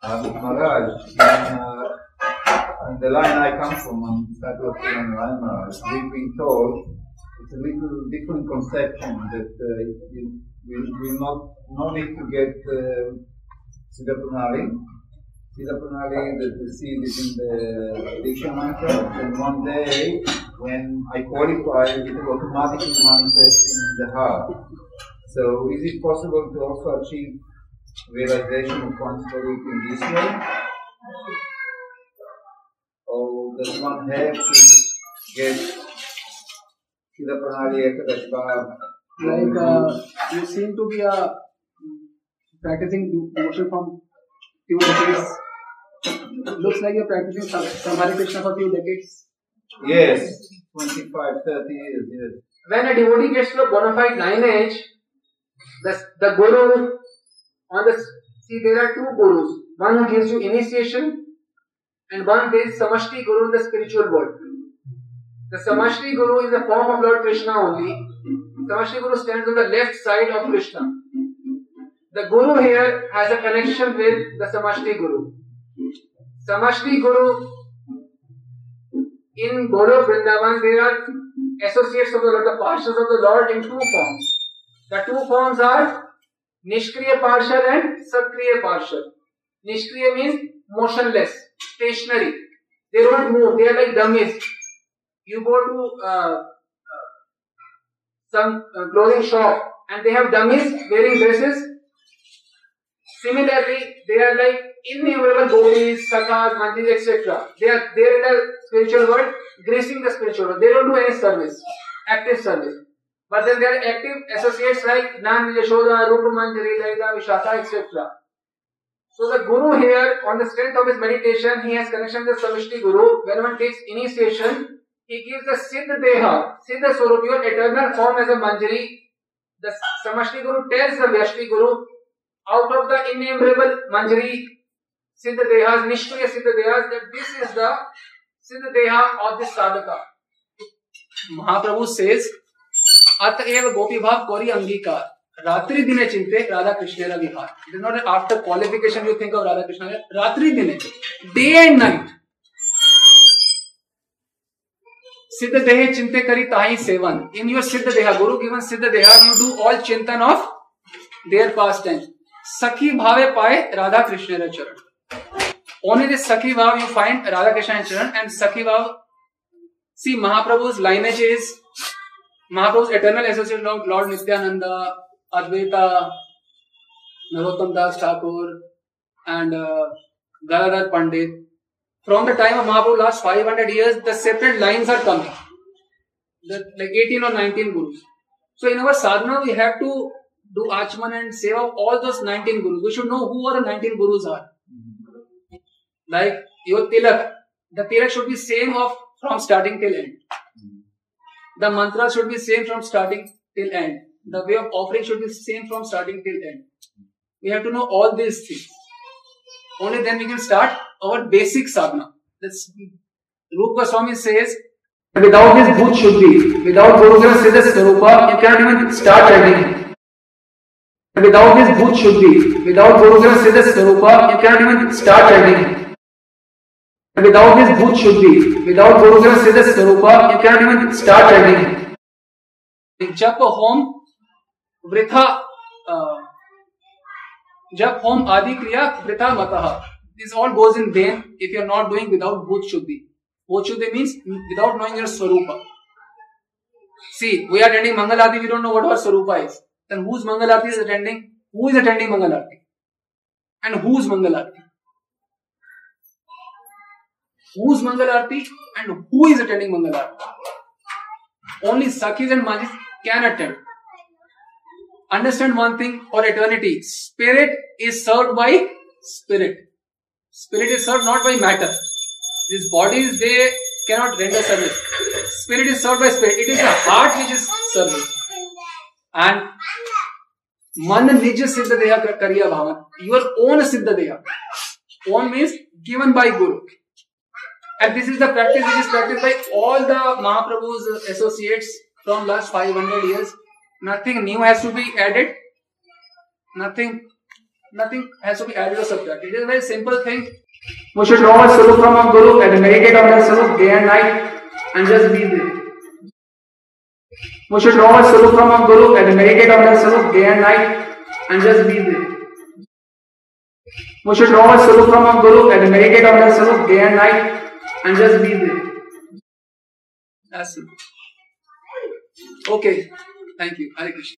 Uh, Maharaj, uh, the line I come from, um, Satyavati and Ram Maharaj, we've been told it's a little different conception that uh, you, we, we not, no need to get uh, Siddha Pranali. Siddha Pranali that we see it in the Diksha Mantra, and one day when I qualify, it will automatically manifest in the heart. So is it possible to also achieve realization of one's in this way? Or does one have to get Siddha Pranali Ekadash Bhav? Like uh, you seem to be uh, practicing devotion from few decades. Looks like you're practicing some, some Krishna for few decades. Yes, 25, 30 years, yes. When a devotee gets to a bona fide lineage, the, the guru on the see there are two gurus. One who gives you initiation and one is Samashti Guru in the spiritual world. The Samashti Guru is the form of Lord Krishna only. Samashti Guru stands on the left side of Krishna. The Guru here has a connection with the Samashti Guru. Samashti Guru in Guru Vrindavan there are associates of the the parshas of the Lord in two forms. The two forms are निष्क्रिय पार्षद and सक्रिय पार्षद निष्क्रिय means motionless stationary they don't move they are like dummies you go to some clothing shop and they have dummies wearing dresses similarly they are like immovable gopis sakhas mandir et cetera they are there in the spiritual world gracing the spiritual world they don't do any service active service But then there are active associates like Nan Yashoda, Rupa Manjari, Lalita, etc. So the Guru here, on the strength of his meditation, he has connection with the Samashti Guru. When one takes initiation, he gives the Siddha Deha, Siddha Swarup, your eternal form as a Manjari. The Samashti Guru tells the Vyashti Guru, out of the innumerable Manjari, Siddha Dehas, Nishkriya Siddha Dehas, that this is the Siddha Deha of this sadhaka. Mahaprabhu says, अतएव गोपी भाव कौरी अंगीकार। रात्रि दिने चिंते राधा कृष्ण विहार। Is not after qualification you think of Radha Krishna रात्रि दिने day and night सिद्ध देह चिंते करी ताही सेवन। इन योर सिद्ध देहा, गुरु गिवन सिद्ध देहा यू डू ऑल चिंतन ऑफ़ देयर पास टाइम सखी भावे पाए राधा कृष्ण चरण। ओनली दिस सखी भाव यू फाइंड राधा कृष्ण चरण। एंड सखी भाव see Mahaprabhu's lineage is Mahaprabhu's eternal association of Lord Nityananda, Advaita, Narottam Das Thakur, and uh, Gadadhar Pandit. From the time of Mahaprabhu, last 500 years, the separate lines are coming. The, like 18 or 19 gurus. So in our sadhana, we have to do Achman and seva of all those 19 gurus. We should know who are the 19 gurus are. Like your tilak, the tilak should be same of from starting till end. The mantra should be same from starting till end. The way of offering should be same from starting till end. We have to know all these things. Only then we can start our basic sadhana. That's Rupa Goswami says, without this bhut shuddhi, without Guru Granth Siddha Swarupa, you cannot even start chanting. Without this bhut shuddhi, without Guru Granth Siddha Swarupa, you cannot even start chanting Without this bhut shuddhi, without Guru Granth Siddha Swarupa, you cannot even start chanting. जप होम वृथा जप होम आदि क्रिया वृथा मतः this all goes in vain if you are not doing without bhut shuddhi bhut shuddhi means without knowing your swarupa see we are attending mangal aarti we don't know what our swarupa is then whose mangal aarti is attending who is attending mangal aarti and whose mangal who's Mangal Arati and who is attending Mangal Arati? Only Sakhis and Majis can attend. Understand one thing for eternity. Spirit is served by spirit. Spirit is served not by matter. These bodies, they cannot render service. Spirit is served by spirit. It is the heart which is serving. And मन निज Siddha Deha करिया भावन Your own Siddha Deha. Own means given by Guru and this is the practice which is practiced by all the mahaprabhu's associates from last 500 years nothing new has to be added nothing Nothing has to be added or subtracted. It is a very simple thing. We should know our Sarup from our Guru and meditate on our Sarup day and night and just be there. We should know our Sarup from our Guru and meditate on our Sarup day and night and just be there. We should know our Sarup from our Guru and meditate on our Sarup day and night and just be there. That's it. Okay. Thank you. Hare Krishna.